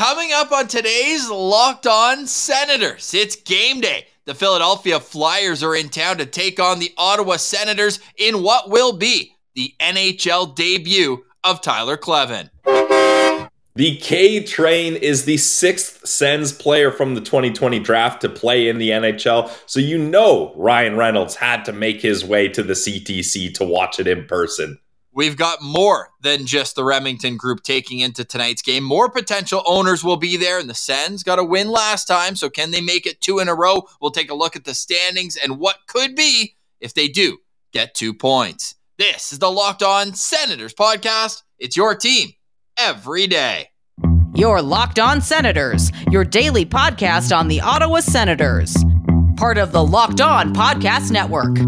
Coming up on today's Locked On Senators, it's game day. The Philadelphia Flyers are in town to take on the Ottawa Senators in what will be the NHL debut of Tyler Kleven. The K Train is the sixth Sens player from the 2020 draft to play in the NHL. So you know Ryan Reynolds had to make his way to the CTC to watch it in person. We've got more than just the Remington group taking into tonight's game. More potential owners will be there, and the Sens got a win last time. So, can they make it two in a row? We'll take a look at the standings and what could be if they do get two points. This is the Locked On Senators podcast. It's your team every day. Your Locked On Senators, your daily podcast on the Ottawa Senators. Part of the Locked On Podcast Network.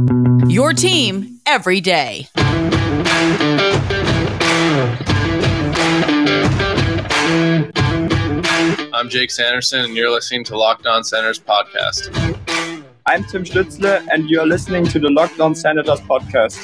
Your team every day. I'm Jake Sanderson, and you're listening to Locked On Senators podcast. I'm Tim Stützle, and you're listening to the Locked On Senators podcast.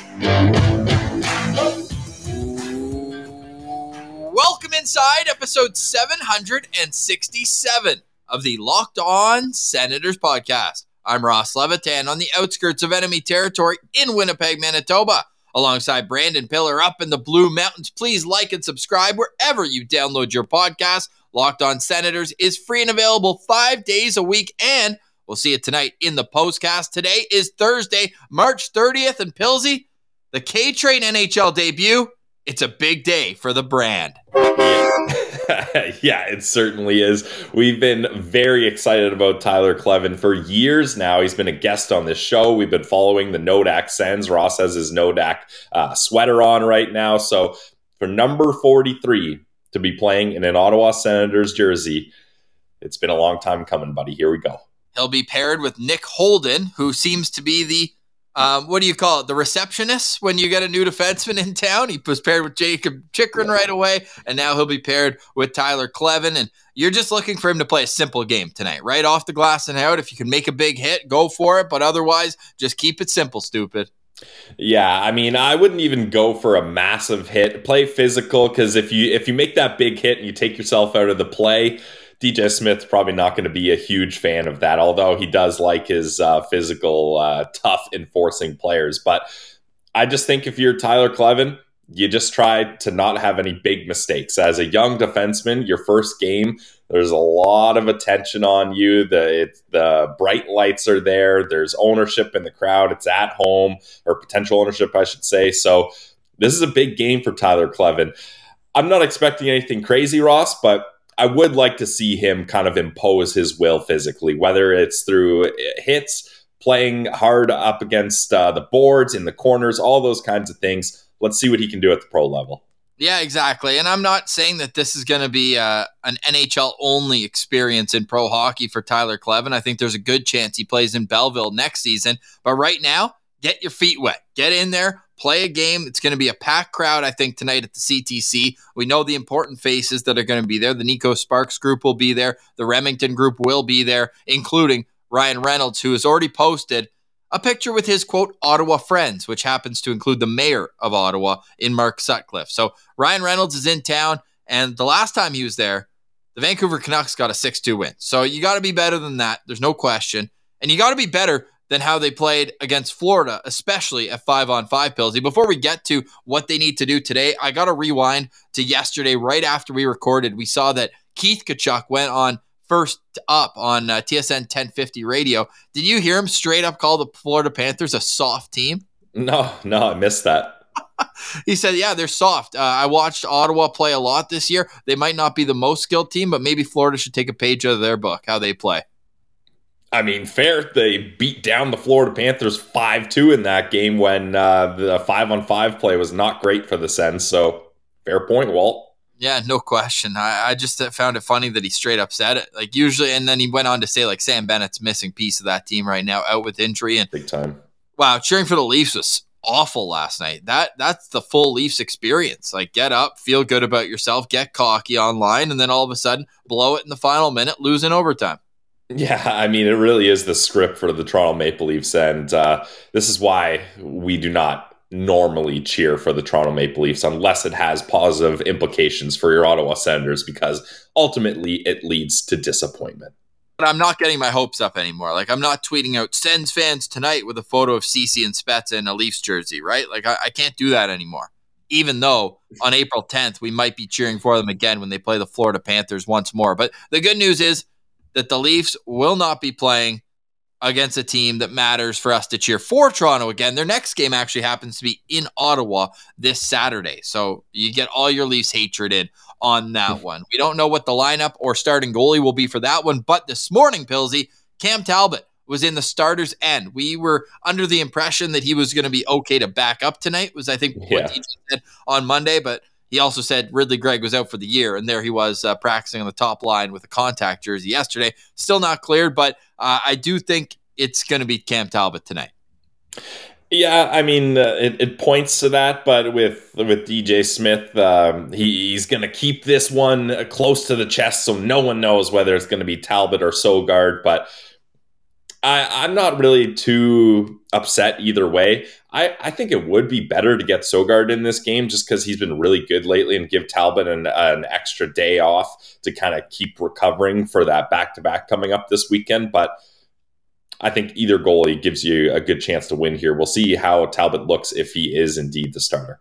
Welcome inside episode 767 of the Locked On Senators podcast. I'm Ross Levitan on the outskirts of enemy territory in Winnipeg, Manitoba alongside Brandon Piller up in the Blue Mountains. Please like and subscribe wherever you download your podcast. Locked on Senators is free and available five days a week, and we'll see you tonight in the postcast. Today is Thursday, March 30th, and Pilsy, the K Train NHL debut. It's a big day for the brand. yeah, it certainly is. We've been very excited about Tyler Kleven for years now. He's been a guest on this show. We've been following the Nodak Sens. Ross has his Nodak uh, sweater on right now. So for number 43 to be playing in an Ottawa Senators jersey, it's been a long time coming, buddy. Here we go. He'll be paired with Nick Holden, who seems to be the um, what do you call it? The receptionist when you get a new defenseman in town. He was paired with Jakob Chychrun right away, and now he'll be paired with Tyler Kleven. And you're just looking for him to play a simple game tonight, right off the glass and out. If you can make a big hit, go for it. But otherwise, just keep it simple, stupid. Yeah, I mean, I wouldn't even go for a massive hit. Play physical because if you if you make that big hit and you take yourself out of the play, DJ Smith's probably not going to be a huge fan of that, although he does like his uh, physical, uh, tough enforcing players. But I just think if you're Tyler Kleven, you just try to not have any big mistakes. As a young defenseman, your first game, there's a lot of attention on you. The it, the bright lights are there. There's ownership in the crowd. It's at home or potential ownership, I should say. So this is a big game for Tyler Kleven. I'm not expecting anything crazy, Ross, but I would like to see him kind of impose his will physically, whether it's through hits, playing hard up against uh, the boards, in the corners, all those kinds of things. Let's see what he can do at the pro level. Yeah, exactly. And I'm not saying that this is going to be uh, an NHL only experience in pro hockey for Tyler Kleven. I think there's a good chance he plays in Belleville next season. But right now, get your feet wet, get in there, play a game. It's going to be a packed crowd, I think, tonight at the CTC. We know the important faces that are going to be there. The Neko Sparks group will be there. The Remington group will be there, including Ryan Reynolds, who has already posted a picture with his quote Ottawa friends, which happens to include the mayor of Ottawa in Mark Sutcliffe. So Ryan Reynolds is in town, and the last time he was there, the Vancouver Canucks got a 6 2 win. So you got to be better than that. There's no question. And you got to be better than how they played against Florida, especially at five on five, Pilsy. Before we get to what they need to do today, I got to rewind to yesterday, right after we recorded. We saw that Keith Tkachuk went on first up on uh, TSN 1050 radio. Did you hear him straight up call the Florida Panthers a soft team? No, no, I missed that. he said, "Yeah, they're soft. Uh, I watched Ottawa play a lot this year. They might not be the most skilled team, but maybe Florida should take a page out of their book how they play." I mean, fair. They beat down the Florida Panthers 5 2 in that game when uh, the 5 on 5 play was not great for the Sens. So, fair point, Walt. Yeah, no question. I, I just found it funny that he straight up said it. Like, usually, and then he went on to say, like, Sam Bennett's missing piece of that team right now, out with injury. And big time. Wow, cheering for the Leafs was awful last night. That That's the full Leafs experience. Like, get up, feel good about yourself, get cocky online, and then all of a sudden blow it in the final minute, lose in overtime. Yeah, I mean, it really is the script for the Toronto Maple Leafs, and uh, this is why we do not normally cheer for the Toronto Maple Leafs unless it has positive implications for your Ottawa Senators because ultimately it leads to disappointment. But I'm not getting my hopes up anymore. Like I'm not tweeting out Sens fans tonight with a photo of Ceci and Spezza in a Leafs jersey, right? Like I, I can't do that anymore. Even though on April 10th we might be cheering for them again when they play the Florida Panthers once more. But the good news is that the Leafs will not be playing against a team that matters for us to cheer for Toronto again. Their next game actually happens to be in Ottawa this Saturday. So you get all your Leafs hatred in on that hmm. one. We don't know what the lineup or starting goalie will be for that one, but this morning, Pilsy, Cam Talbot was in the starter's end. We were under the impression that he was going to be okay to back up tonight, was I think Yeah. what DJ said on Monday, but he also said Ridly Greig was out for the year, and there he was uh, practicing on the top line with a contact jersey yesterday. Still not cleared, but uh, I do think it's going to be Cam Talbot tonight. Yeah, I mean, uh, it, it points to that, but with with DJ Smith, um, he, he's going to keep this one uh, close to the chest, so no one knows whether it's going to be Talbot or Sogaard. But I, I'm not really too upset either way. I, I think it would be better to get Sogaard in this game just because he's been really good lately, and give Talbot an, an extra day off to kind of keep recovering for that back to back coming up this weekend. But I think either goalie gives you a good chance to win here. We'll see how Talbot looks if he is indeed the starter.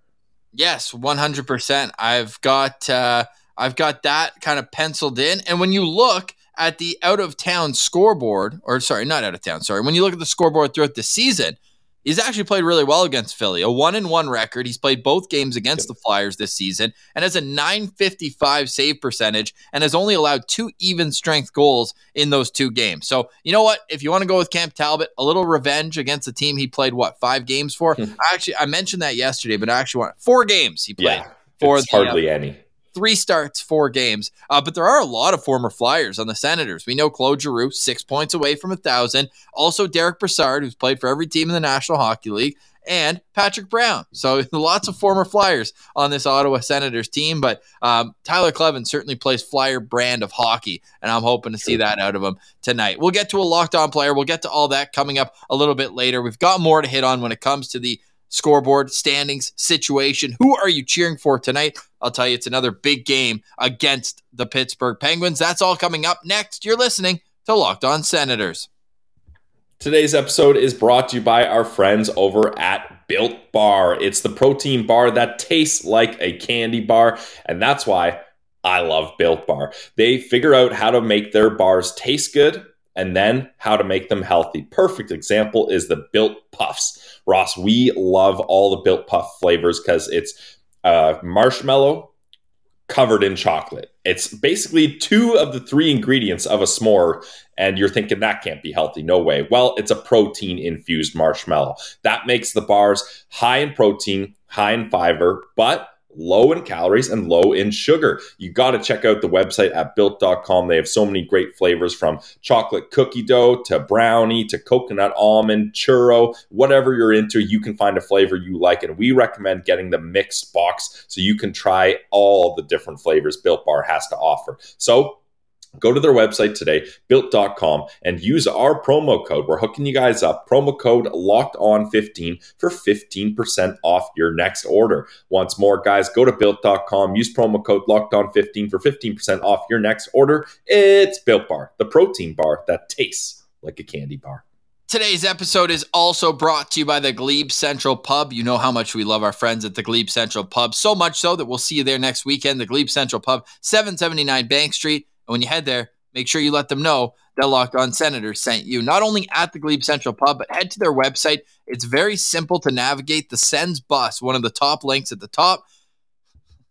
Yes, one hundred percent. I've got uh, I've got that kind of penciled in. And when you look at the out of town scoreboard, or sorry, not out of town, sorry, when you look at the scoreboard throughout the season, he's actually played really well against Philly. A one in one record. He's played both games against the Flyers this season and has a nine fifty five save percentage and has only allowed two even strength goals in those two games. So you know what? If you want to go with Cam Talbot, a little revenge against a team he played what five games for. Hmm. I actually I mentioned that yesterday, but I actually want four games he played. Yeah, For the, uh, hardly any. Three starts, four games. Uh, but there are a lot of former Flyers on the Senators. We know Claude Giroux, six points away from a thousand. Also, Derek Brassard, who's played for every team in the National Hockey League, and Patrick Brown. So lots of former Flyers on this Ottawa Senators team. But um, Tyler Kleven certainly plays Flyer brand of hockey, and I'm hoping to see that out of him tonight. We'll get to a locked on player. We'll get to all that coming up a little bit later. We've got more to hit on when it comes to the scoreboard standings situation. Who are you cheering for tonight? I'll tell you, it's another big game against the Pittsburgh Penguins. That's all coming up next. You're listening to Locked On Senators. Today's episode is brought to you by our friends over at Built Bar. It's the protein bar that tastes like a candy bar, and that's why I love Built Bar. They figure out how to make their bars taste good and then how to make them healthy. Perfect example is the Built Puffs. Ross, we love all the Built Puff flavors because it's uh, marshmallow covered in chocolate. It's basically two of the three ingredients of a s'more, and you're thinking that can't be healthy. No way. Well, it's a protein infused marshmallow. That makes the bars high in protein, high in fiber, but low in calories and low in sugar. You got to check out the website at built.com. They have so many great flavors from chocolate cookie dough to brownie to coconut almond, churro, whatever you're into, you can find a flavor you like. And we recommend getting the mixed box so you can try all the different flavors Built Bar has to offer. So, Go to their website today, built.com, and use our promo code. We're hooking you guys up. Promo code locked on 15 for 15% off your next order. Once more, guys, go to built.com, use promo code locked on 15 for 15% off your next order. It's Built Bar, the protein bar that tastes like a candy bar. Today's episode is also brought to you by the Glebe Central Pub. You know how much we love our friends at the Glebe Central Pub, so much so that we'll see you there next weekend. The Glebe Central Pub, 779 Bank Street. And when you head there, make sure you let them know that Locked On Senators sent you. Not only at the Glebe Central Pub, but head to their website. It's very simple to navigate. The Sens bus, one of the top links at the top.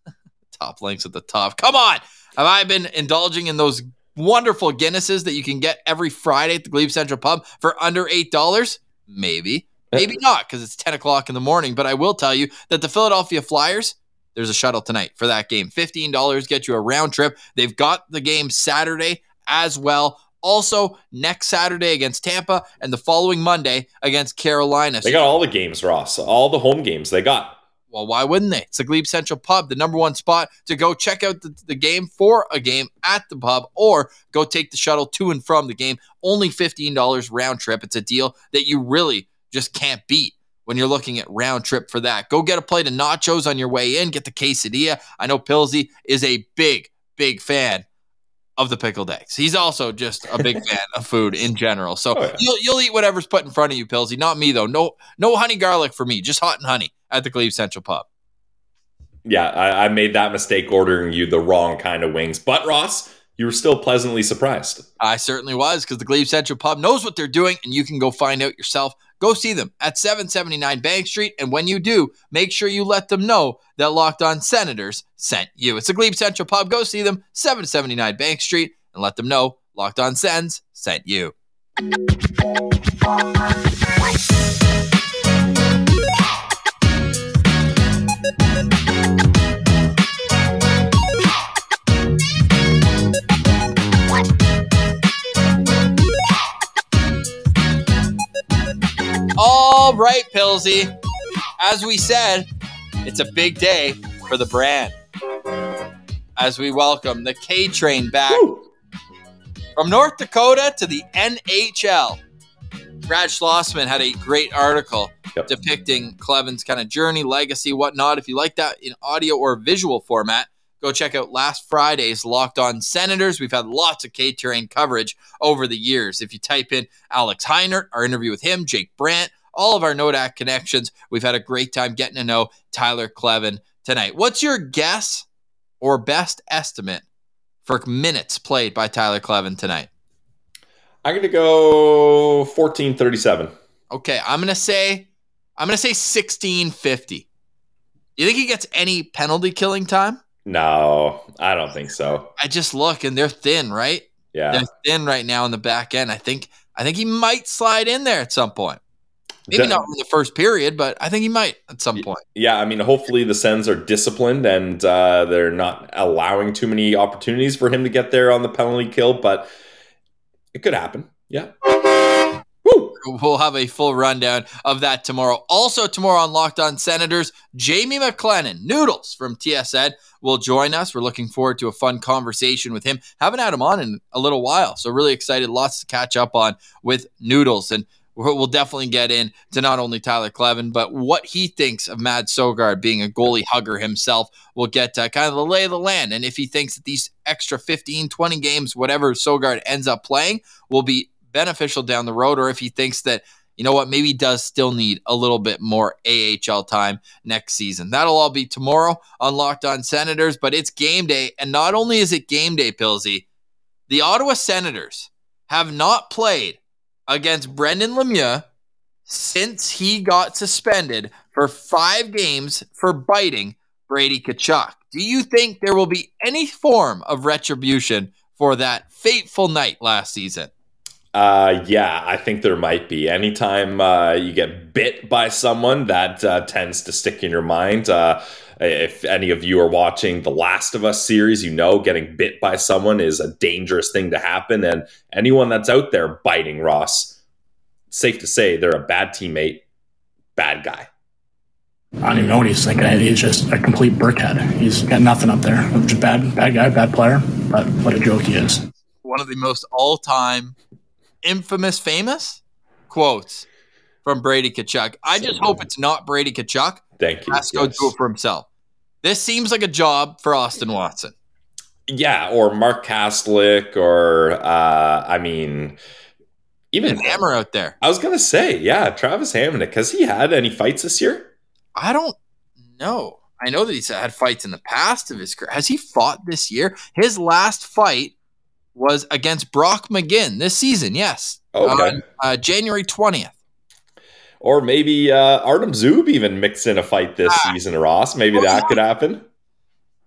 top links at the top. Come on. Have I been indulging in those wonderful Guinnesses that you can get every Friday at the Glebe Central Pub for under $8? Maybe. Maybe not because it's 10 o'clock in the morning. But I will tell you that the Philadelphia Flyers, there's a shuttle tonight for that game. $15 get you a round trip. They've got the game Saturday as well. Also, next Saturday against Tampa and the following Monday against Carolina. They got all the games, Ross, all the home games they got. Well, why wouldn't they? It's the Glebe Central Pub, the number one spot to go check out the, the game for a game at the pub or go take the shuttle to and from the game. Only $15 round trip. It's a deal that you really just can't beat when you're looking at round trip for that. Go get a plate of nachos on your way in, get the quesadilla. I know Pilsy is a big, big fan of the pickled eggs. He's also just a big fan of food in general. So Oh, yeah. you'll, you'll eat whatever's put in front of you, Pilsy. Not me though. No, no honey garlic for me. Just hot and honey at the Glebe Central Pub. Yeah, I, I made that mistake ordering you the wrong kind of wings. But Ross, you were still pleasantly surprised. I certainly was because the Glebe Central Pub knows what they're doing, and you can go find out yourself. Go see them at 779 Bank Street, and when you do, make sure you let them know that Locked On Senators sent you. It's the Glebe Central Pub. Go see them, 779 Bank Street, and let them know Locked On Sens sent you. All right, Pilsy. As we said, it's a big day for the brand. As we welcome the K Train back from North Dakota to the NHL. Brad Schlossman had a great article Yep. depicting Kleven's kind of journey, legacy, whatnot. If you like that in audio or visual format, go check out last Friday's Locked On Senators. We've had lots of K Train coverage over the years. If you type in Alex Heinert, our interview with him, Jake Brandt, all of our Nodak connections, we've had a great time getting to know Tyler Kleven tonight. What's your guess or best estimate for minutes played by Tyler Kleven tonight? I'm going to go 1437. Okay, I'm gonna say I'm gonna say 1650. You think he gets any penalty killing time? No, I don't think so. I just look and they're thin, right? Yeah. They're thin right now in the back end. I think I think he might slide in there at some point. Maybe De- not in the first period, but I think he might at some point. Yeah, I mean, hopefully the Sens are disciplined and uh, they're not allowing too many opportunities for him to get there on the penalty kill, but it could happen. Yeah. We'll have a full rundown of that tomorrow. Also, tomorrow on Locked On Senators, Jamie McLennan, Noodles from TSN, will join us. We're looking forward to a fun conversation with him. Haven't had him on in a little while, so really excited. Lots to catch up on with Noodles. And we'll definitely get into not only Tyler Kleven, but what he thinks of Mads Sogaard being a goalie hugger himself. We'll get kind of the lay of the land. And if he thinks that these extra 15, 20 games, whatever Sogaard ends up playing, will be beneficial down the road, or if he thinks that, you know what, maybe he does still need a little bit more AHL time next season. That'll all be tomorrow on Locked On Senators, but it's game day. And not only is it game day, Pilsy, the Ottawa Senators have not played against Brendan Lemieux since he got suspended for five games for biting Brady Tkachuk. Do you think there will be any form of retribution for that fateful night last season? Uh, yeah, I think there might be. Anytime uh, you get bit by someone, that uh, tends to stick in your mind. Uh, if any of you are watching the Last of Us series, you know getting bit by someone is a dangerous thing to happen. And anyone that's out there biting Ross, safe to say they're a bad teammate, bad guy. I don't even know what he's thinking. He's just a complete brickhead. He's got nothing up there. Just bad, bad guy, bad player. But what a joke he is. One of the most all time infamous, famous quotes from Brady Tkachuk. I just hope it's not Brady Tkachuk. Thank you. Has to go Yes. do it for himself. This seems like a job for Austin Watson. Yeah, or Mark Kastelic, or uh, I mean, even Hammer out there. I was gonna say, yeah, Travis Hamonic. Has he had any fights this year? I don't know. I know that he's had fights in the past of his career. Has he fought this year? His last fight was against Brock McGinn this season. Yes, Okay. uh, January twentieth. Or maybe uh, Artem Zub even mixed in a fight this Ah. season, Ross. Maybe Oh, that yeah. could happen.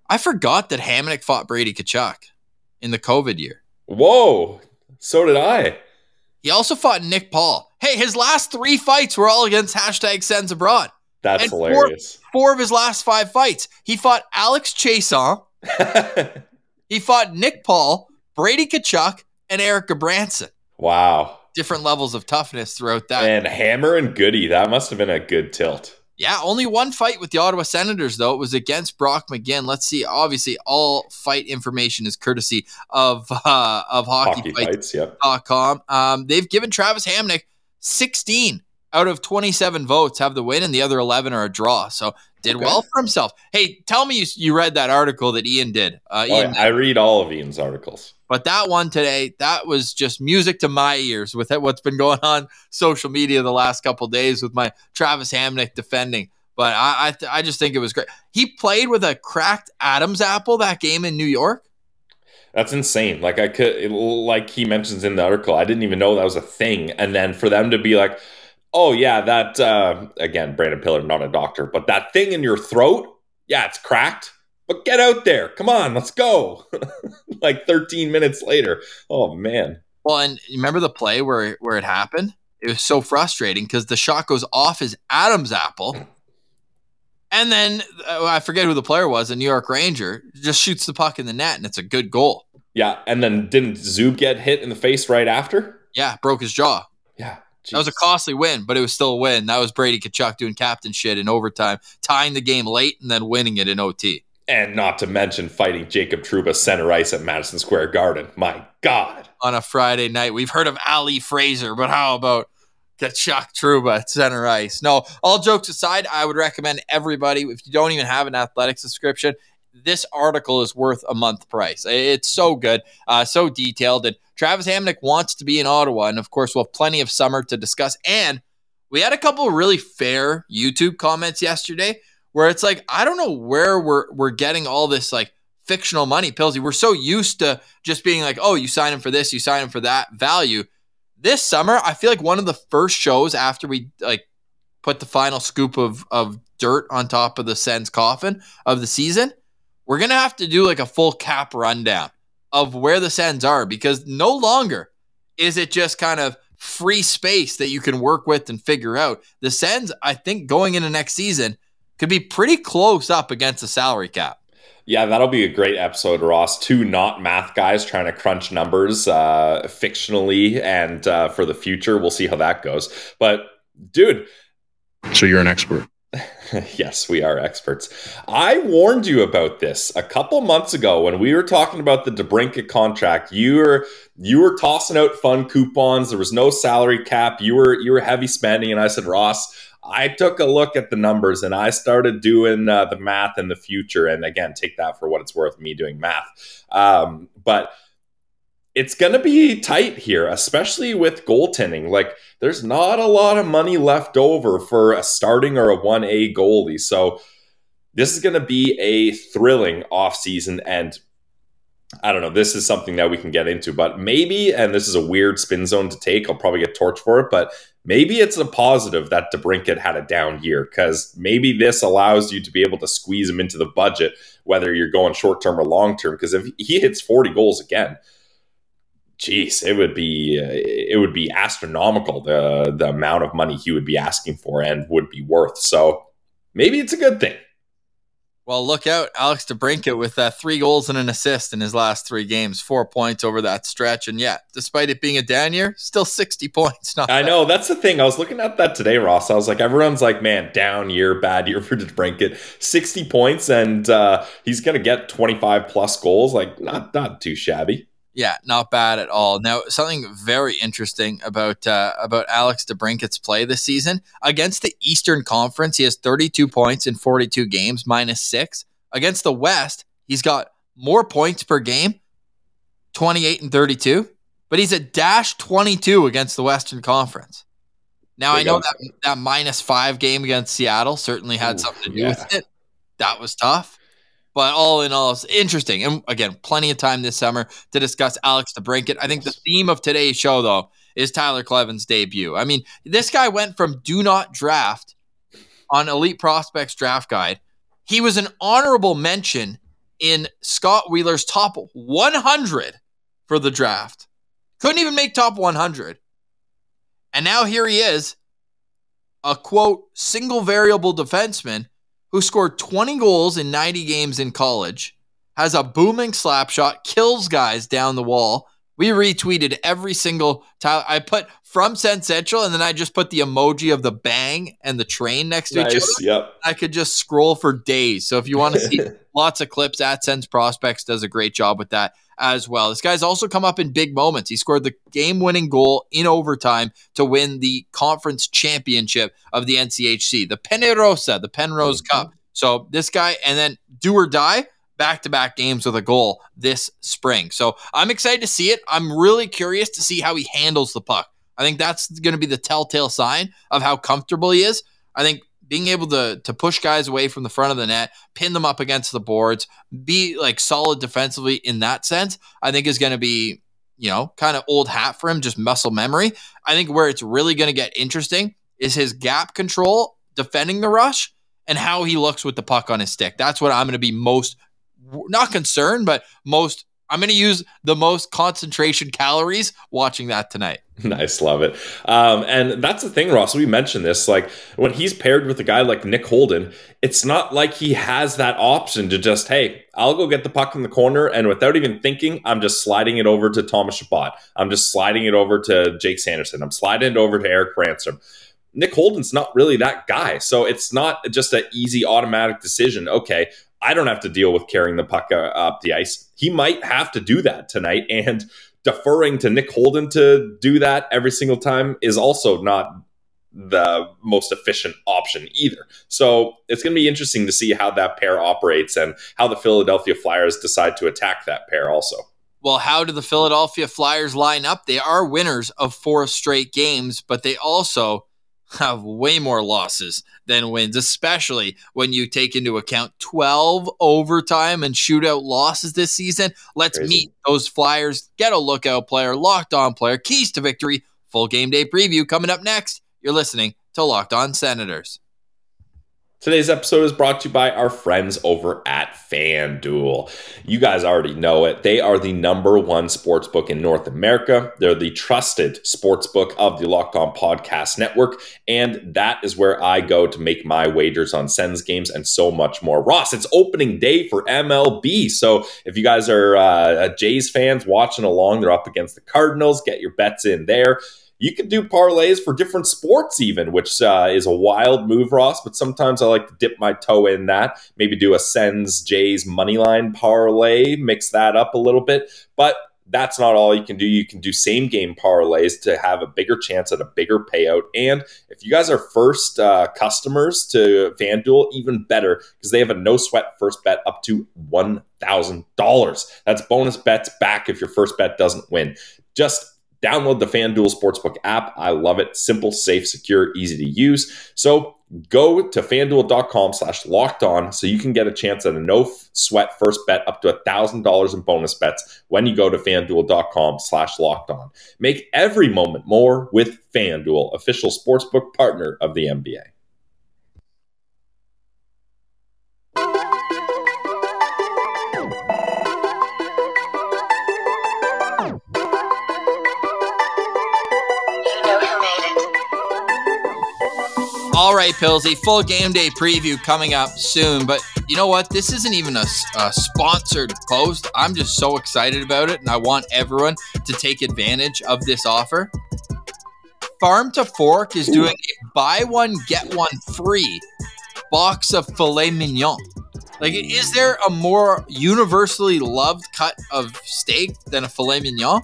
I forgot that Hamonic fought Brady Tkachuk in the COVID year. Whoa, so did I. He also fought Nick Paul. Hey, his last three fights were all against hashtag Sens Abroad. That's And four- hilarious. Four of his last five fights. He fought Alex Chiasson. He fought Nick Paul, Brady Tkachuk, and Erik Gudbranson. wow. Different levels of toughness throughout that. And Hammer and Goody, that must have been a good tilt. Yeah, only one fight with the Ottawa Senators, though. It was against Brock McGinn. Let's see. Obviously, all fight information is courtesy of uh, of Hockey hockeyfights.com. fights, yep. Um, they've given Travis Hamonic 16 out of 27 votes have the win, and the other 11 are a draw. So did okay. well for himself. Hey, tell me you, you read that article that Ian did. Uh, oh, Ian, I read all of Ian's articles. But that one today, that was just music to my ears with what's been going on social media the last couple days with my Travis Hamonic defending. But I, I, I just think it was great. He played with a cracked Adam's apple that game in New York. That's insane. Like I could, like he mentions in the article, I didn't even know that was a thing. And then for them to be like, oh yeah, that uh, again, Brandon Piller, not a doctor, but that thing in your throat, yeah, it's cracked. But get out there, come on, let's go. like 13 minutes later, oh man. Well, and remember the play where where it happened? It was so frustrating because the shot goes off his Adam's apple and then uh, I forget who the player was, a New York Ranger, just shoots the puck in the net, and it's a good goal. Yeah, and then didn't Zub get hit in the face right after? Yeah, broke his jaw. Yeah, that was a costly win, but it was still a win. That was Brady Tkachuk doing captain shit in overtime, tying the game late and then winning it in OT. And not to mention fighting Jacob Trouba center ice at Madison Square Garden. My God. On a Friday night. We've heard of Ali Frazier, but how about Tkachuk Trouba at center ice. No, all jokes aside, I would recommend everybody, if you don't even have an athletic subscription, this article is worth a month price. It's so good, uh, so detailed. And Travis Hamonic wants to be in Ottawa. And of course, we'll have plenty of summer to discuss. And we had a couple really fair YouTube comments yesterday where it's like, I don't know where we're, we're getting all this like fictional money, Pilsy. We're so used to just being like, oh, you sign him for this, you sign him for that value this summer, I feel like one of the first shows after we like put the final scoop of of dirt on top of the Sens coffin of the season, we're gonna have to do like a full cap rundown of where the Sens are because no longer is it just kind of free space that you can work with and figure out. The Sens, I think, going into next season could be pretty close up against the salary cap. Yeah, that'll be a great episode, Ross. Two not math guys trying to crunch numbers uh, fictionally and uh, for the future. We'll see how that goes. But, dude. So you're an expert. yes, we are experts. I warned you about this a couple months ago when we were talking about the DeBrincat contract. You were you were tossing out fun coupons. There was no salary cap. You were you were heavy spending, and I said, Ross, I took a look at the numbers and I started doing uh, the math in the future. And again, take that for what it's worth, me doing math. Um, but it's going to be tight here, especially with goaltending. Like, there's not a lot of money left over for a starting or a 1A goalie. So, this is going to be a thrilling offseason. And I don't know. This is something that we can get into, but maybe, and this is a weird spin zone to take. I'll probably get torched for it, but maybe it's a positive that DeBrincat had a down year because maybe this allows you to be able to squeeze him into the budget, whether you're going short term or long term. Because if he hits 40 goals again, geez, it would be uh, it would be astronomical the the amount of money he would be asking for and would be worth. So maybe it's a good thing. Well, look out, Alex DeBrincat with uh, three goals and an assist in his last three games, four points over that stretch, and yeah, despite it being a down year, still sixty points. Not I bad. know that's the thing. I was looking at that today, Ross. I was like, everyone's like, man, down year, bad year for DeBrincat. Sixty points, and uh, he's gonna get twenty five plus goals. Like, not not too shabby. Yeah, not bad at all. Now, something very interesting about uh, about Alex DeBrincat's play this season against the Eastern Conference, he has 32 points in 42 games, minus six. Against the West, he's got more points per game, 28 and 32, but he's a dash 22 against the Western Conference. Now, I know that that minus five game against Seattle certainly had Ooh, something to do yeah. with it. That was tough. But all in all, it's interesting. And again, plenty of time this summer to discuss Alex DeBrincat. I think the theme of today's show, though, is Tyler Kleven's debut. I mean, this guy went from do not draft on Elite Prospects Draft Guide. He was an honorable mention in Scott Wheeler's top 100 for the draft. Couldn't even make top 100. And now here he is, a quote, single variable defenseman who scored 20 goals in 90 games in college, has a booming slap shot, kills guys down the wall. We retweeted every single time. I put from Sen Central, and then I just put the emoji of the bang and the train next to nice, each other. Yep. I could just scroll for days. So if you want to see lots of clips. At Sens Prospects does a great job with that as well. This guy's also come up in big moments. He scored the game winning goal in overtime to win the conference championship of the NCHC, the Pennerosa, the Penrose mm-hmm. Cup. So this guy, and then do or die, back to back games with a goal this spring. So I'm excited to see it. I'm really curious to see how he handles the puck. I think that's going to be the telltale sign of how comfortable he is. I think being able to to push guys away from the front of the net, pin them up against the boards, be like solid defensively in that sense, I think is going to be, you know, kind of old hat for him, just muscle memory. I think where it's really going to get interesting is his gap control defending the rush and how he looks with the puck on his stick. That's what I'm going to be most not concerned, but most I'm going to use the most concentration calories watching that tonight. Nice, love it. Um, and that's the thing, Ross. We mentioned this. Like when he's paired with a guy like Nick Holden, it's not like he has that option to just, hey, I'll go get the puck in the corner, and without even thinking, I'm just sliding it over to Thomas Chabot. I'm just sliding it over to Jake Sanderson. I'm sliding it over to Erik Brannstrom. Nick Holden's not really that guy. So it's not just an easy automatic decision. Okay, I don't have to deal with carrying the puck uh, up the ice. He might have to do that tonight. And deferring to Nick Holden to do that every single time is also not the most efficient option either. So it's going to be interesting to see how that pair operates and how the Philadelphia Flyers decide to attack that pair also. Well, how do the Philadelphia Flyers line up? They are winners of four straight games, but they also have way more losses than wins, especially when you take into account 12 overtime and shootout losses this season. Let's Crazy. meet those Flyers, get a lookout player, locked on player, keys to victory. Full game day preview coming up next. You're listening to Locked On Senators. Today's episode is brought to you by our friends over at FanDuel. You guys already know it. They are the number one sportsbook in North America. They're the trusted sportsbook of the Locked On Podcast Network. And that is where I go to make my wagers on Sens games and so much more. Ross, it's opening day for MLB. So if you guys are uh, Jays fans watching along, they're up against the Cardinals, get your bets in there you can do parlays for different sports even which uh, is a wild move ross but sometimes i like to dip my toe in that maybe do a sens jays moneyline parlay mix that up a little bit but that's not all you can do. You can do same game parlays to have a bigger chance at a bigger payout. And if you guys are first uh, customers to FanDuel, even better because they have a no sweat first bet up to $1,000. That's bonus bets back if your first bet doesn't win. Just Download the FanDuel Sportsbook app. I love it. Simple, safe, secure, easy to use. So go to fanduel.com slash locked on so you can get a chance at a no sweat first bet up to $1,000 in bonus bets when you go to fanduel.com slash locked on. Make every moment more with FanDuel, official sportsbook partner of the NBA. Right, Pillsy, full game day preview coming up soon. But you know what? This isn't even a, a, sponsored post. I'm just so excited about it, and I want everyone to take advantage of this offer. Farm to Fork is doing a buy one, get one free box of filet mignon. Like, is there a more universally loved cut of steak than a filet mignon?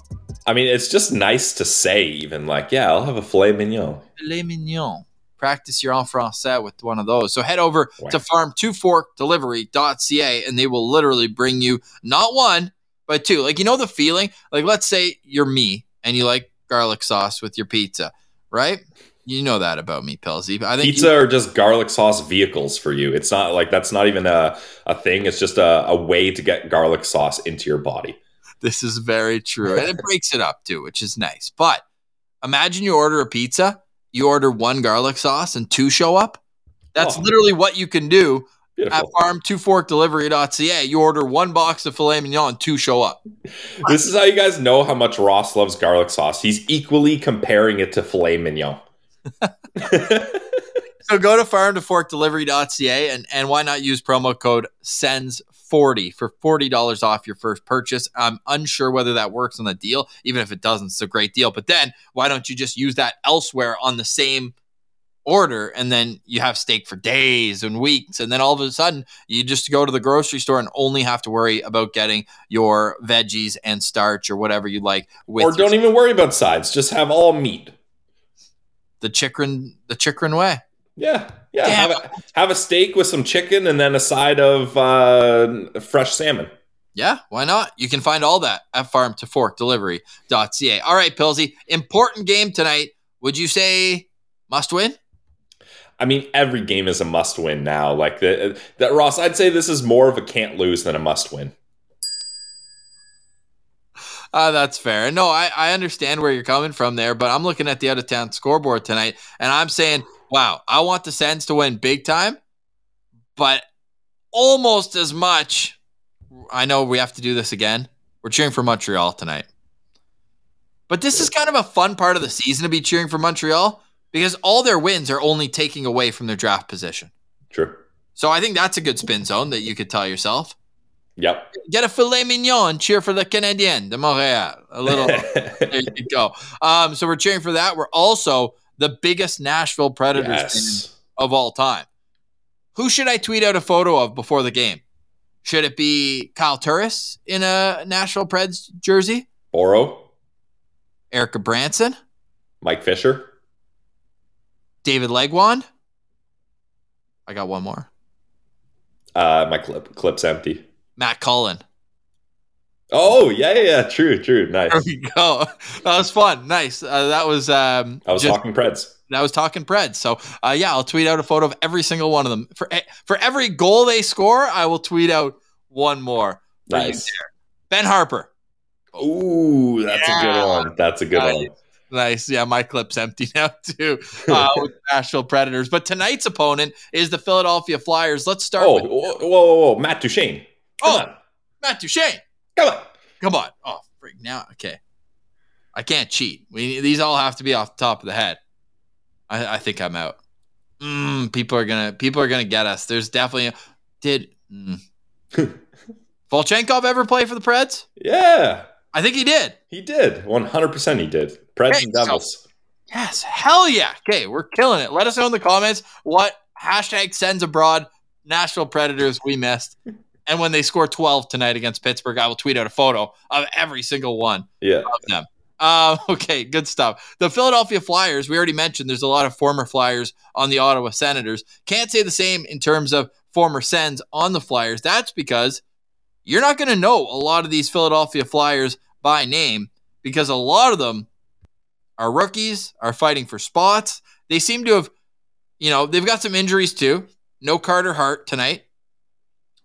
I mean, it's just nice to say, even like, yeah, I'll have a filet mignon. Filet mignon practice your en français with one of those. So head over wow. to farm2forkdelivery.ca and they will literally bring you not one, but two. Like, you know, the feeling, like, let's say you're me and you like garlic sauce with your pizza, right? You know that about me, Pilsy. I think pizza you- are just garlic sauce vehicles for you. It's not like that's not even a, a thing. It's just a, a way to get garlic sauce into your body. This is very true. and it breaks it up too, which is nice. But imagine you order a pizza you order one garlic sauce and two show up. That's oh. literally what you can do Beautiful. at farm2forkdelivery.ca. You order one box of filet mignon and two show up. This is how you guys know how much Ross loves garlic sauce. He's equally comparing it to filet mignon. so go to farm2forkdelivery.ca and, and why not use promo code SENS 40 for $40 off your first purchase. I'm unsure whether that works on the deal. Even if it doesn't, it's a great deal. But then why don't you just use that elsewhere on the same order and then you have steak for days and weeks and then all of a sudden you just go to the grocery store and only have to worry about getting your veggies and starch or whatever you like with or don't even worry about sides. Just have all meat. the chicken the chicken way Yeah, yeah. Have a, have a steak with some chicken and then a side of uh, fresh salmon. Yeah, why not? You can find all that at farmtoforkdelivery.ca. All right, Pilsy, important game tonight. Would you say must win? I mean, every game is a must win now. Like the, that, Ross. I'd say this is more of a can't lose than a must win. Uh, that's fair. No, I, I understand where you're coming from there, but I'm looking at the out of town scoreboard tonight and I'm saying, wow, I want the Sens to win big time, but almost as much. I know we have to do this again. We're cheering for Montreal tonight. But this is kind of a fun part of the season to be cheering for Montreal because all their wins are only taking away from their draft position. True. So I think that's a good spin zone that you could tell yourself. Yep. Get a filet mignon, cheer for the Canadien de Montréal. A little there you go. Um, so we're cheering for that. We're also the biggest Nashville Predators yes. of all time. Who should I tweet out a photo of before the game? Should it be Kyle Turris in a Nashville Preds jersey? Boro, Erica Branson? Mike Fisher. David Legwand? I got one more. Uh, my clip clip's empty. Matt Cullen. Oh yeah, yeah, yeah. True, true. Nice. There we go. That was fun. Nice. Uh, that was um, I was just- talking Preds. I was talking Preds. So uh, yeah, I'll tweet out a photo of every single one of them. For for every goal they score, I will tweet out one more. Nice. Ben Harpur. Ooh, that's a good one. That's a good Nice. one. Nice. Yeah, my clip's empty now too. Uh, with Nashville Predators. But tonight's opponent is the Philadelphia Flyers. Let's start Oh, whoa, whoa, whoa. Matt Duchene. Come Oh. on. Matt Duchene. Come on. Come on. Oh, freak. Now, okay. I can't cheat. We these all have to be off the top of the head. I, I think I'm out. Mm, people are gonna people are gonna get us. There's definitely a, did mm. Volchenkov ever play for the Preds? Yeah, I think he did. he did. 100% he did. Preds Hey, and Devils. Yes, hell yeah. Okay, we're killing it. Let us know in the comments what hashtag sends abroad Nashville Predators we missed. And when they score 12 tonight against Pittsburgh, I will tweet out a photo of every single one. Yeah. of them. Uh, okay, good stuff. The Philadelphia Flyers, we already mentioned there's a lot of former Flyers on the Ottawa Senators. Can't say the same in terms of former Sens on the Flyers. That's because you're not going to know a lot of these Philadelphia Flyers by name because a lot of them are rookies, are fighting for spots. They seem to have, you know, they've got some injuries too. No Carter Hart tonight.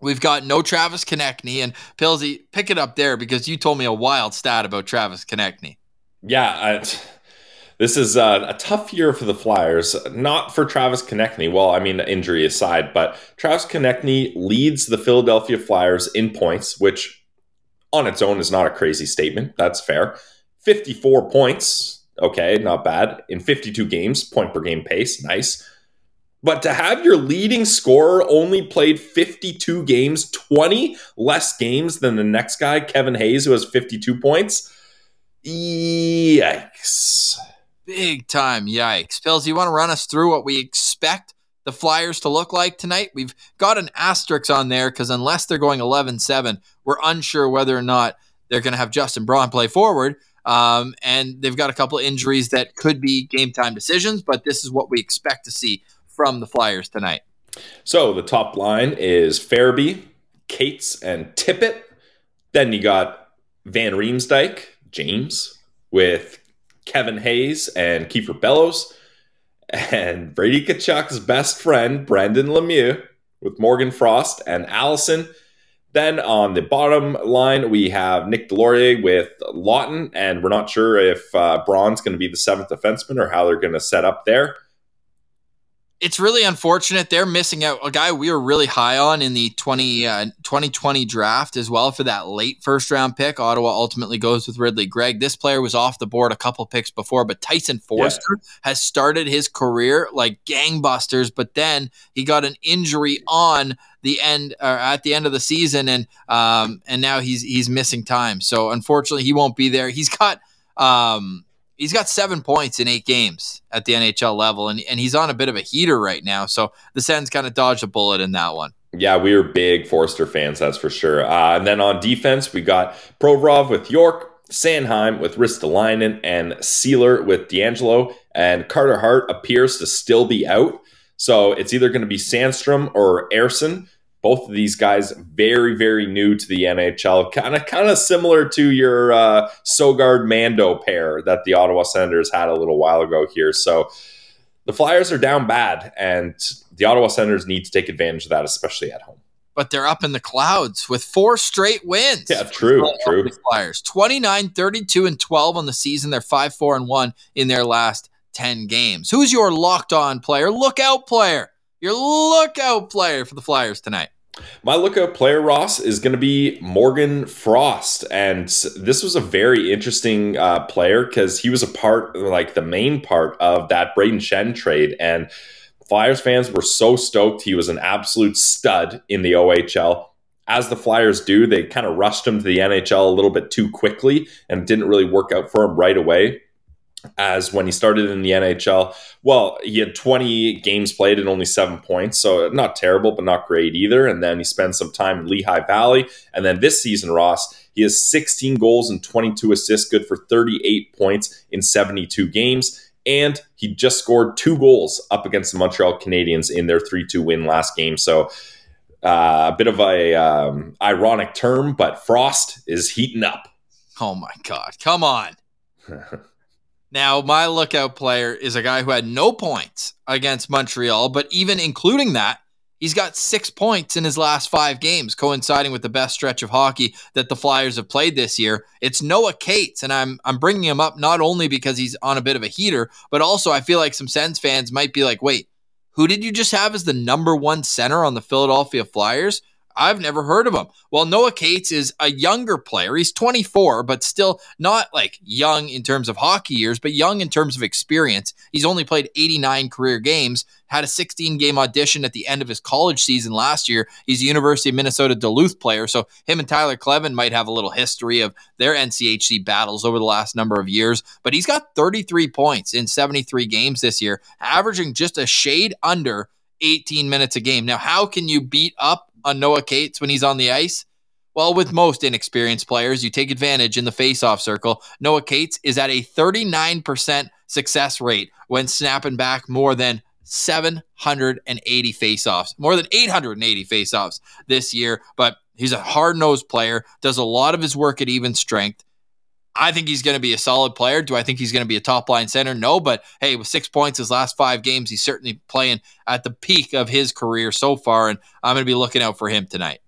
We've got no Travis Konecny and Pilsy. Pick it up there because you told me a wild stat about Travis Konecny. Yeah, I, this is uh, a tough year for the Flyers. Not for Travis Konecny. Well, I mean, injury aside, but Travis Konecny leads the Philadelphia Flyers in points, which on its own is not a crazy statement. That's fair. 54 points. Okay, not bad. In 52 games, point per game pace. Nice. But to have your leading scorer only played 52 games, 20 less games than the next guy, Kevin Hayes, who has 52 points. Yikes. Big time yikes. Pills, you want to run us through what we expect the Flyers to look like tonight? We've got an asterisk on there because unless they're going 11 7, we're unsure whether or not they're going to have Justin Braun play forward. Um, and they've got a couple injuries that could be game time decisions, but this is what we expect to see from the Flyers tonight. So the top line is Farabee, Cates, and Tippett. Then you got Van Riemsdyk, James, with Kevin Hayes and Kiefer Bellows, and Brady Tkachuk's best friend, Brendan Lemieux, with Morgan Frost and Allison. Then on the bottom line, we have Nic Deslauriers with Laughton, and we're not sure if uh, Braun's going to be the seventh defenseman or how they're going to set up there. It's really unfortunate. They're missing out. A guy we were really high on in the 20, uh, 2020 draft as well for that late first round pick. Ottawa ultimately goes with ridly greig. This player was off the board a couple picks before but tyson foerster has started his career like gangbusters but then he got an injury on the end or at the end of the season and um and now he's he's missing time. So unfortunately he won't be there. He's got um He's got seven points in eight games at the NHL level, and, and he's on a bit of a heater right now. So the Sens kind of dodged a bullet in that one. Yeah, we were big Foerster fans, that's for sure. Uh, and then on defense, we got Provorov with York, Sanheim with Ristolainen, and Seeler with DeAngelo. And Carter Hart appears to still be out. So it's either going to be Sandstrom or Ersson. Both of these guys very, very new to the NHL, kind of, kind of similar to your uh, Sogaard Mando pair that the Ottawa Senators had a little while ago here. So the Flyers are down bad, and the Ottawa Senators need to take advantage of that, especially at home. But they're up in the clouds with four straight wins. Yeah, true, true. Flyers 29, 32, and 12 on the season. They're 5, 4, and 1 in their last 10 games. Who's your locked on player, lookout player? Your lookout player for the Flyers tonight. My lookout player, Ross, is going to be Morgan Frost. And this was a very interesting uh, player because he was a part, like the main part of that Brayden Schenn trade. And Flyers fans were so stoked. He was an absolute stud in the OHL. As the Flyers do, they kind of rushed him to the NHL a little bit too quickly and didn't really work out for him right away as when he started in the NHL. Well, he had 20 games played and only seven points, so not terrible, but not great either. And then he spent some time in Lehigh Valley. And then this season, Ross, he has 16 goals and 22 assists, good for 38 points in 72 games. And he just scored two goals up against the Montreal Canadiens in their 3 2 win last game. So, uh, a bit of a um, ironic term, but Frost is heating up. Oh my God. Come on. Now, my lookout player is a guy who had no points against Montreal, but even including that, he's got six points in his last five games, coinciding with the best stretch of hockey that the Flyers have played this year. It's Noah Cates, and I'm I'm bringing him up not only because he's on a bit of a heater, but also I feel like some Sens fans might be like, "Wait, who did you just have as the number one center on the Philadelphia Flyers?" I've never heard of him. Well, Noah Cates is a younger player. He's 24, but still not like young in terms of hockey years, but young in terms of experience. He's only played 89 career games, had a 16 game audition at the end of his college season last year. He's a University of Minnesota Duluth player, so him and Tyler Kleven might have a little history of their NCHC battles over the last number of years. But he's got 33 points in 73 games this year, averaging just a shade under 18 minutes a game. Now, how can you beat up on Noah Cates when he's on the ice? Well, with most inexperienced players, you take advantage in the faceoff circle. Noah Cates is at a 39% success rate when snapping back more than 780 faceoffs, more than 880 faceoffs this year. But he's a hard nosed player, does a lot of his work at even strength. I think he's going to be a solid player. Do I think he's going to be a top line center? No, but hey, with six points his last five games, he's certainly playing at the peak of his career so far, and I'm going to be looking out for him tonight.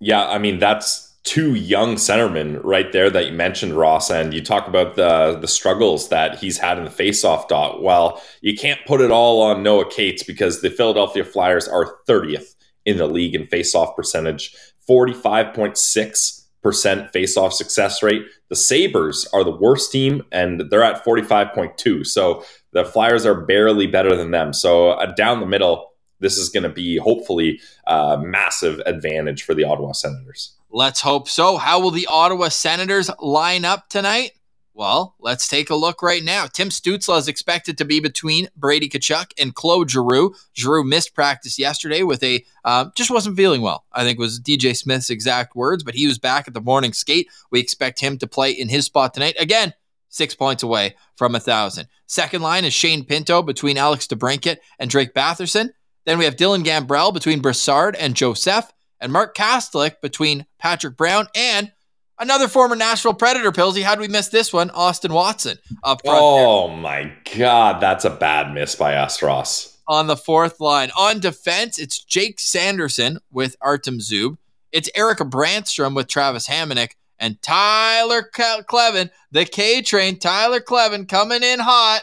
Yeah, I mean that's two young centermen right there that you mentioned, Ross, and you talk about the the struggles that he's had in the faceoff dot. Well, you can't put it all on Noah Cates because the Philadelphia Flyers are 30th in the league in faceoff percentage, 45.6 percent faceoff success rate. The Sabres are the worst team, and they're at 45.2. So the Flyers are barely better than them. So uh, down the middle, this is going to be hopefully a massive advantage for the Ottawa Senators. Let's hope so. How will the Ottawa Senators line up tonight? Well, let's take a look right now. Tim Stützle is expected to be between Brady Tkachuk and Claude Giroux. Giroux missed practice yesterday with a uh, just wasn't feeling well. I think was DJ Smith's exact words, but he was back at the morning skate. We expect him to play in his spot tonight. Again, six points away from a thousand. Second line is Shane Pinto between Alex DeBrincat and Drake Batherson. Then we have Dylan Gambrell between Brassard and Joseph, and Mark Kastelic between Patrick Brown and Another former Nashville Predator, Pilsy. How would we miss this one? Austin Watson up front. Oh there. my God, that's a bad miss by us, Ross. On the fourth line. On defense, it's Jake Sanderson with Artem Zub. It's Erik Brannstrom with Travis Hamonic. And Tyler Kleven, the K train, Tyler Kleven coming in hot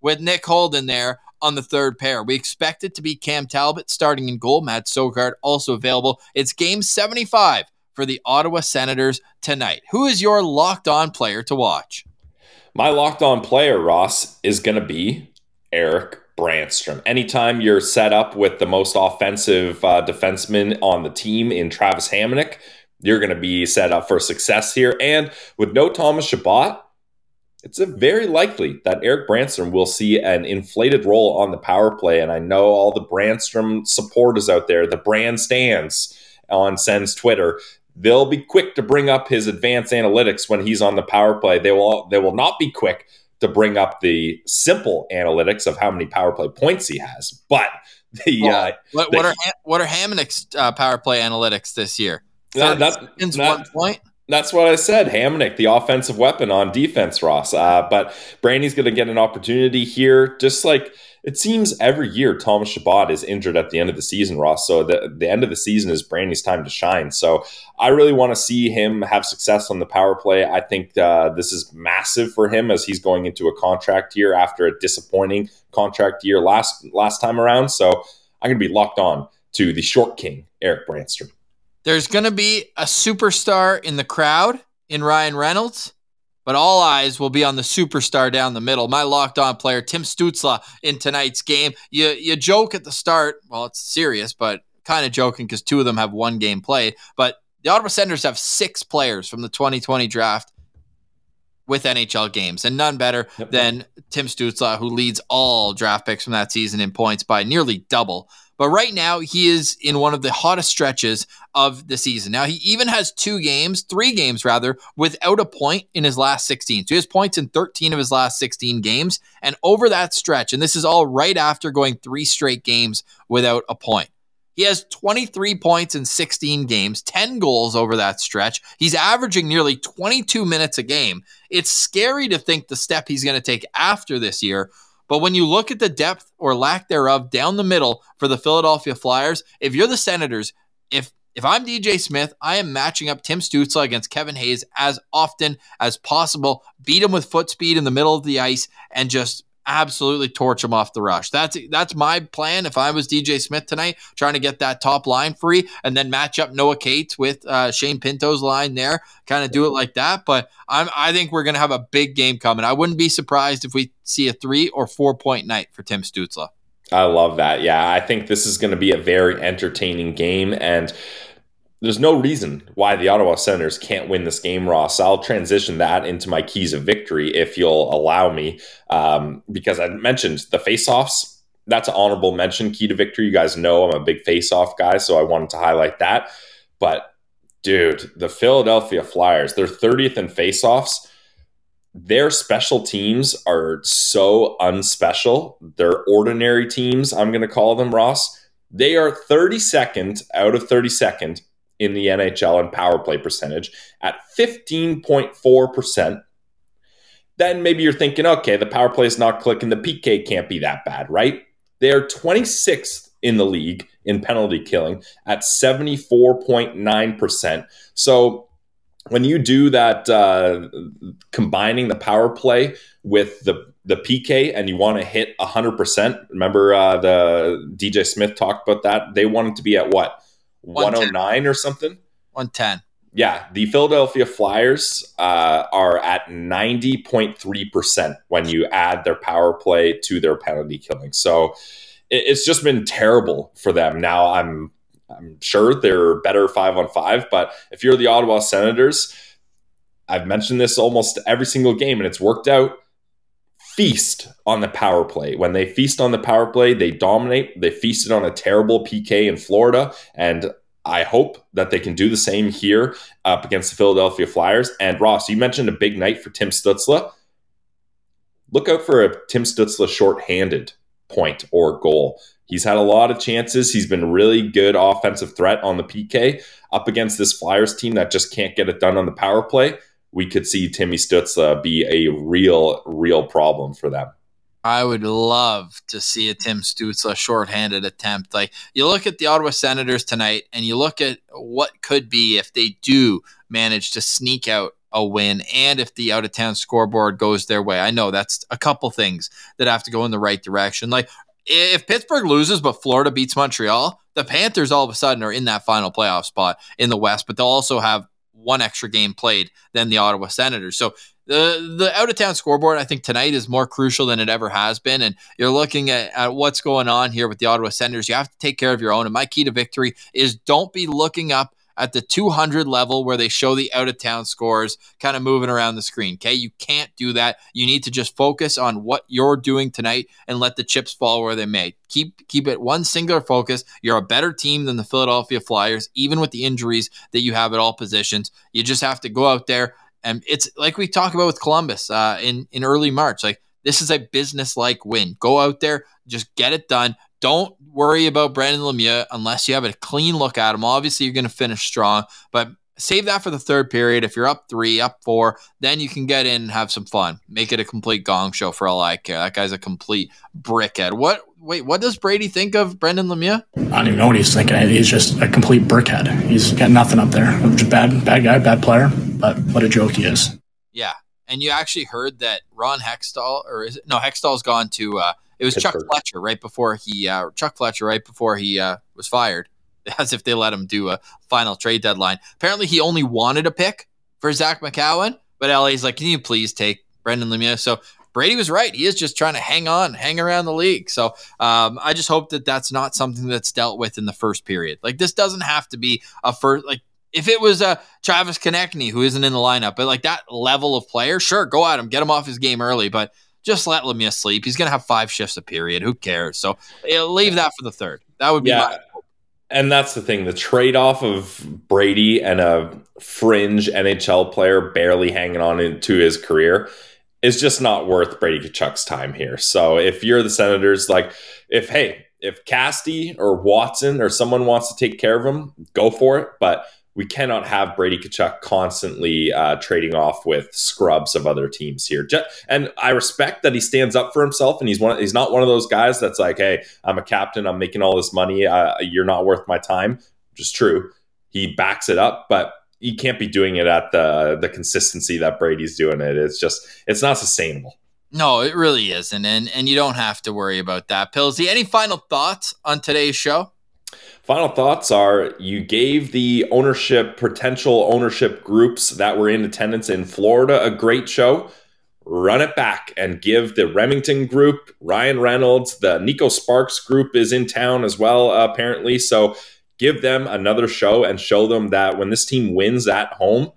with Nick Holden there on the third pair. We expect it to be Cam Talbot starting in goal. Mads Sogaard also available. It's game 75 for the Ottawa Senators tonight. Who is your locked on player to watch? My locked on player, Ross, is going to be Erik Brannstrom. Anytime you're set up with the most offensive uh, defenseman on the team in Travis Hamonic, you're going to be set up for success here. And with no Thomas Chabot, it's very likely that Erik Brannstrom will see an inflated role on the power play. And I know all the Brannstrom supporters out there, the brand stands on Sens Twitter, they'll be quick to bring up his advanced analytics when he's on the power play. They will they will not be quick to bring up the simple analytics of how many power play points he has. But the Well, uh, what, the- what are Ha- what are Hammond's uh, power play analytics this year? that- that- one point. That's what I said. Hamonic, the offensive weapon on defense, Ross. Uh, but Brandy's going to get an opportunity here. Just like it seems every year, Thomas Chabot is injured at the end of the season, Ross. So the, the end of the season is Brandy's time to shine. So I really want to see him have success on the power play. I think uh, this is massive for him as he's going into a contract year after a disappointing contract year last last time around. So I'm going to be locked on to the short king, Erik Brannstrom. There's going to be a superstar in the crowd in Ryan Reynolds, but all eyes will be on the superstar down the middle. My locked on player, Tim Stützle, in tonight's game. You, you joke at the start. Well, it's serious, but kind of joking because two of them have one game played. But the Ottawa Senators have six players from the 2020 draft with NHL games, and none better Yep. than Tim Stützle, who leads all draft picks from that season in points by nearly double. But right now, he is in one of the hottest stretches of the season. Now, he even has two games, three games rather, without a point in his last 16. So he has points in 13 of his last 16 games. And over that stretch, and this is all right after going three straight games without a point. He has 23 points in 16 games, 10 goals over that stretch. He's averaging nearly 22 minutes a game. It's scary to think the step he's going to take after this year. But when you look at the depth or lack thereof down the middle for the Philadelphia Flyers, if you're the Senators, if if I'm DJ Smith, I am matching up Tim Stützle against Kevin Hayes as often as possible. Beat him with foot speed in the middle of the ice and just absolutely torch him off the rush. That's that's my plan. If I was DJ Smith tonight, trying to get that top line free and then match up Noah Cates with uh, Shane Pinto's line there, kind of do it like that. But I'm, I think we're to have a big game coming. I wouldn't be surprised if we see a three or four point night for Tim Stützle. I love that. Yeah, I think this is going to be a very entertaining game, and there's no reason why the Ottawa Senators can't win this game, Ross. I'll transition that into my keys of victory if you'll allow me, um, because I mentioned the face-offs. That's an honorable mention, key to victory. You guys know I'm a big face-off guy, so I wanted to highlight that. But dude, the Philadelphia Flyers, they're 30th in face-offs their special teams are so unspecial. They're ordinary teams, I'm going to call them, Ross. They are 32nd out of 32nd in the NHL in power play percentage at 15.4%. Then maybe you're thinking, okay, the power play is not clicking. The PK can't be that bad, right? They are 26th in the league in penalty killing at 74.9%. So when you do that, uh, combining the power play with the the PK, and you want to hit hundred percent. Remember uh, the DJ Smith talked about that. They wanted to be at what one hundred nine or something. 110. Yeah, the Philadelphia Flyers uh, are at ninety point three percent when you add their power play to their penalty killing. So it, it's just been terrible for them. Now I'm I'm sure they're better five on five, but if you're the Ottawa Senators, I've mentioned this almost every single game, and it's worked out. Feast on the power play. When they feast on the power play, they dominate. They feasted on a terrible PK in Florida, and I hope that they can do the same here up against the Philadelphia Flyers. And Ross, you mentioned a big night for Tim Stützle. Look out for a Tim Stützle short-handed point or goal. He's had a lot of chances. He's been really good offensive threat on the PK up against this Flyers team that just can't get it done on the power play. We could see Timmy Stützle uh, be a real, real problem for them. I would love to see a Tim Stützle shorthanded attempt. Like you look at the Ottawa Senators tonight, and you look at what could be if they do manage to sneak out a win, and if the out of town scoreboard goes their way. I know that's a couple things that have to go in the right direction. Like if Pittsburgh loses but Florida beats Montreal, the Panthers all of a sudden are in that final playoff spot in the West, but they'll also have one extra game played than the Ottawa Senators. So the the out of town scoreboard, I think tonight is more crucial than it ever has been. And you're looking at, at what's going on here with the Ottawa Senators. You have to take care of your own. And my key to victory is don't be looking up at the 200 level where they show the out of town scores kind of moving around the screen. Okay. You can't do that. You need to just focus on what you're doing tonight and let the chips fall where they may. Keep keep it one singular focus. You're a better team than the Philadelphia Flyers, even with the injuries that you have at all positions. You just have to go out there and it's like we talk about with Columbus uh, in in early March. Like this is a business like win. Go out there, just get it done. Don't worry about Brendan Lemieux unless you have a clean look at him. Obviously, you're going to finish strong, but save that for the third period. If you're up three, up four, then you can get in and have some fun. Make it a complete gong show for all I care. That guy's a complete brickhead. What? Wait, what does Brady think of Brendan Lemieux? I don't even know what he's thinking. He's just a complete brickhead. He's got nothing up there. Just bad, bad guy, bad player. But what a joke he is. Yeah, and you actually heard that Ron Hextall, or is it no Hextall's gone to. uh It was Chuck Fletcher right before he uh Chuck Fletcher right before he uh was fired. As if they let him do a final trade deadline. Apparently, he only wanted a pick for Zack MacEwen, but LA's like, can you please take Brendan Lemieux? So Brady was right. He is just trying to hang on, hang around the league. So um, I just hope that that's not something that's dealt with in the first period. Like this doesn't have to be a first. Like if it was a Travis Konecny who isn't in the lineup, but like that level of player, sure, go at him, get him off his game early, but just let Lemieux sleep. He's gonna have five shifts a period. Who cares? So leave that for the third. That would be Yeah. my And that's the thing. The trade off of Brady and a fringe NHL player barely hanging on into his career is just not worth Brady Tkachuk's time here. So if you're the Senators, like, if, hey, if Casty or Watson or someone wants to take care of him, go for it. But we cannot have Brady Tkachuk constantly uh, trading off with scrubs of other teams here. Ju- And I respect that he stands up for himself, and he's one. He's not one of those guys that's like, "Hey, I'm a captain. I'm making all this money. Uh, you're not worth my time." Which is true. He backs it up, but he can't be doing it at the the consistency that Brady's doing it. It's just it's not sustainable. No, it really isn't, and and you don't have to worry about that. Pillsy, any final thoughts on today's show? Final thoughts are you gave the ownership, potential ownership groups that were in attendance in Florida a great show. Run it back and give the Remington group, Ryan Reynolds, the Neko Sparks group is in town as well, apparently. So give them another show and show them that when this team wins at home,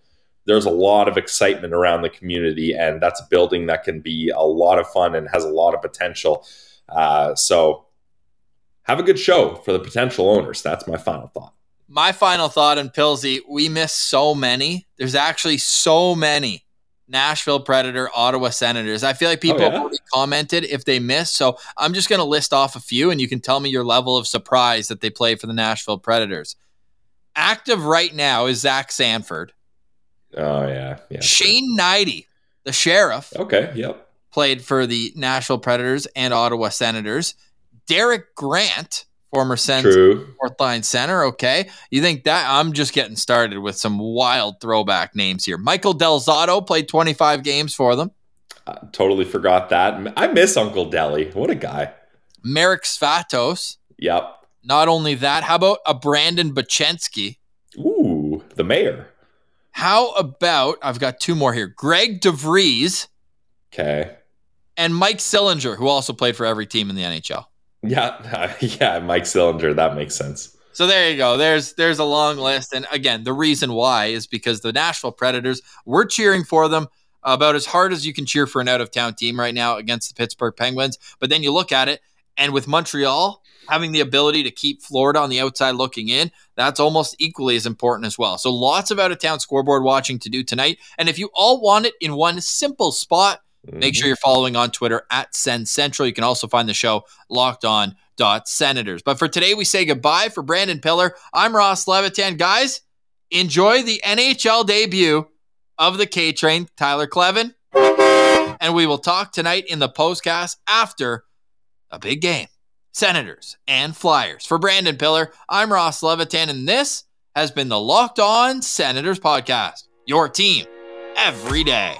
there's a lot of excitement around the community, and that's a building that can be a lot of fun and has a lot of potential. Uh, so have a good show for the potential owners. That's my final thought. My final thought on Pillsy, we miss so many. There's actually so many Nashville Predator, Ottawa Senators. I feel like oh, people Oh, yeah? already commented if they missed. So I'm just going to list off a few and you can tell me your level of surprise that they play for the Nashville Predators. Active right now is Zach Sanford. Oh yeah, yeah. Shane Knighty, the sheriff, Okay, yep. played for the Nashville Predators and Ottawa Senators. Derek Grant, former True. fourth line center. Okay. You think that I'm just getting started with some wild throwback names here. Michael Del Zotto played 25 games for them. I totally forgot that. I miss Uncle Deli. What a guy. Marek Svatos. Yep. Not only that, how about a Brandon Bochenski? Ooh, the mayor. How about I've got two more here. Greg DeVries Okay. and Mike Sillinger, who also played for every team in the NHL. Yeah, yeah. Mike Sillinger. That makes sense. So there you go. There's there's a long list, and again, the reason why is because the Nashville Predators. We're cheering for them about as hard as you can cheer for an out of town team right now against the Pittsburgh Penguins. But then you look at it, and with Montreal having the ability to keep Florida on the outside looking in, that's almost equally as important as well. So lots of out of town scoreboard watching to do tonight. And if you all want it in one simple spot, Make sure you're following on Twitter at SensCentral. You can also find the show locked on dot senators. But for today, we say goodbye for Brandon Piller. I'm Ross Levitan. Guys, enjoy the NHL debut of the K Train, Tyler Kleven. And we will talk tonight in the postcast after a big game. Senators and Flyers. For Brandon Piller, I'm Ross Levitan, and this has been the Locked On Senators podcast. Your team every day.